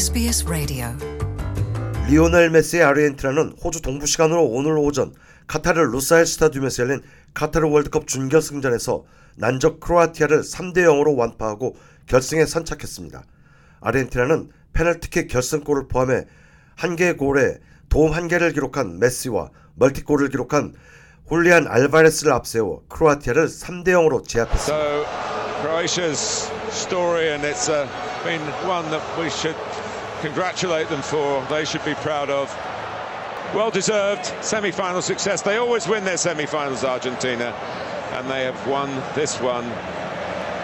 SBS Radio. 리오넬 메시의 아르헨티나는 호주 동부 시간으로 오늘 오전 카타르 루사일 스타디움에서 열린 카타르 월드컵 준결승전에서 난적 크로아티아를 3대 0으로 완파하고 결승에 선착했습니다. 아르헨티나는 페널티킥 결승골을 포함해 한 개의 골에 도움 한 개를 기록한 메시와 멀티골을 기록한 훌리안 알바레스를 앞세워 크로아티아를 3대 0으로 제압했습니다. So congratulate them for. They should be proud of. Well deserved semi-final success. They always win their semi-finals, Argentina, and they have won this one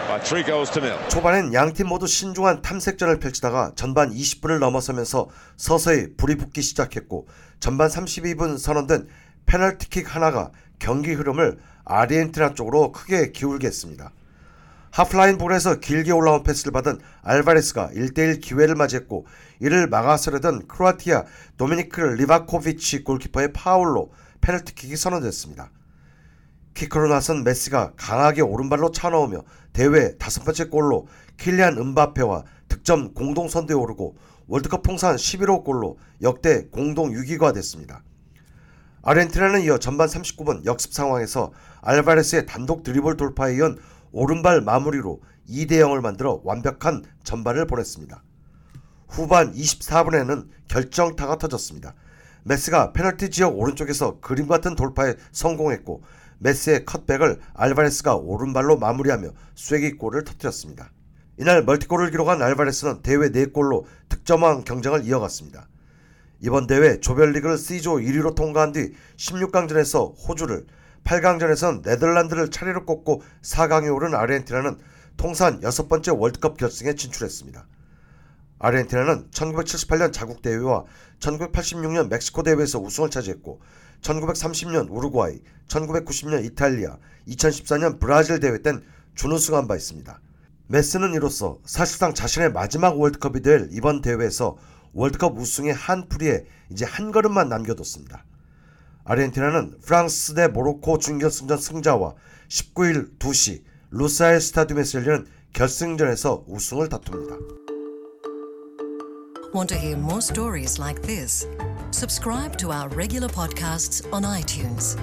by three goals to nil. 초반엔 양팀 모두 신중한 탐색전을 펼치다가 전반 20분을 넘어서면서 서서히 불이 붙기 시작했고 전반 32분 선언된 페널티킥 하나가 경기 흐름을 아르헨티나 쪽으로 크게 기울게 했습니다. 하프라인 볼에서 길게 올라온 패스를 받은 알바레스가 1대1 기회를 맞이했고 이를 막아서려던 크로아티아 도미니크 리바코비치 골키퍼의 파울로 페널티킥이 선언됐습니다. 키커로 나선 메시가 강하게 오른발로 차넣으며 대회 다섯 번째 골로 킬리안 음바페와 득점 공동 선두에 오르고 월드컵 통산 11호 골로 역대 공동 6위가 됐습니다. 아르헨티나는 이어 전반 39분 역습 상황에서 알바레스의 단독 드리블 돌파에 이은 오른발 마무리로 2대 0을 만들어 완벽한 전반을 보냈습니다. 후반 24분에는 결정타가 터졌습니다. 메시가 페널티 지역 오른쪽에서 그림 같은 돌파에 성공했고 메시의 컷백을 알바레스가 오른발로 마무리하며 쐐기골을 터뜨렸습니다. 이날 멀티골을 기록한 알바레스는 대회 4골로 득점왕 경쟁을 이어갔습니다. 이번 대회 조별리그를 C조 1위로 통과한 뒤 16강전에서 호주를 8강전에선 네덜란드를 차례로 꺾고 4강에 오른 아르헨티나는 통산 여섯 번째 월드컵 결승에 진출했습니다. 아르헨티나는 1978년 자국 대회와 1986년 멕시코 대회에서 우승을 차지했고 1930년 우루과이, 1990년 이탈리아, 2014년 브라질 대회 땐 준우승한 바 있습니다. 메스는 이로써 사실상 자신의 마지막 월드컵이 될 이번 대회에서 월드컵 우승의 한 풀이에 이제 한 걸음만 남겨뒀습니다. 아르헨티나는 프랑스 대 모로코 준결승전 승자와 19일 2시 루사일 스타디움에서 열리는 결승전에서 우승을 다툽니다. Want to hear more stories like this? Subscribe to our regular podcasts on iTunes.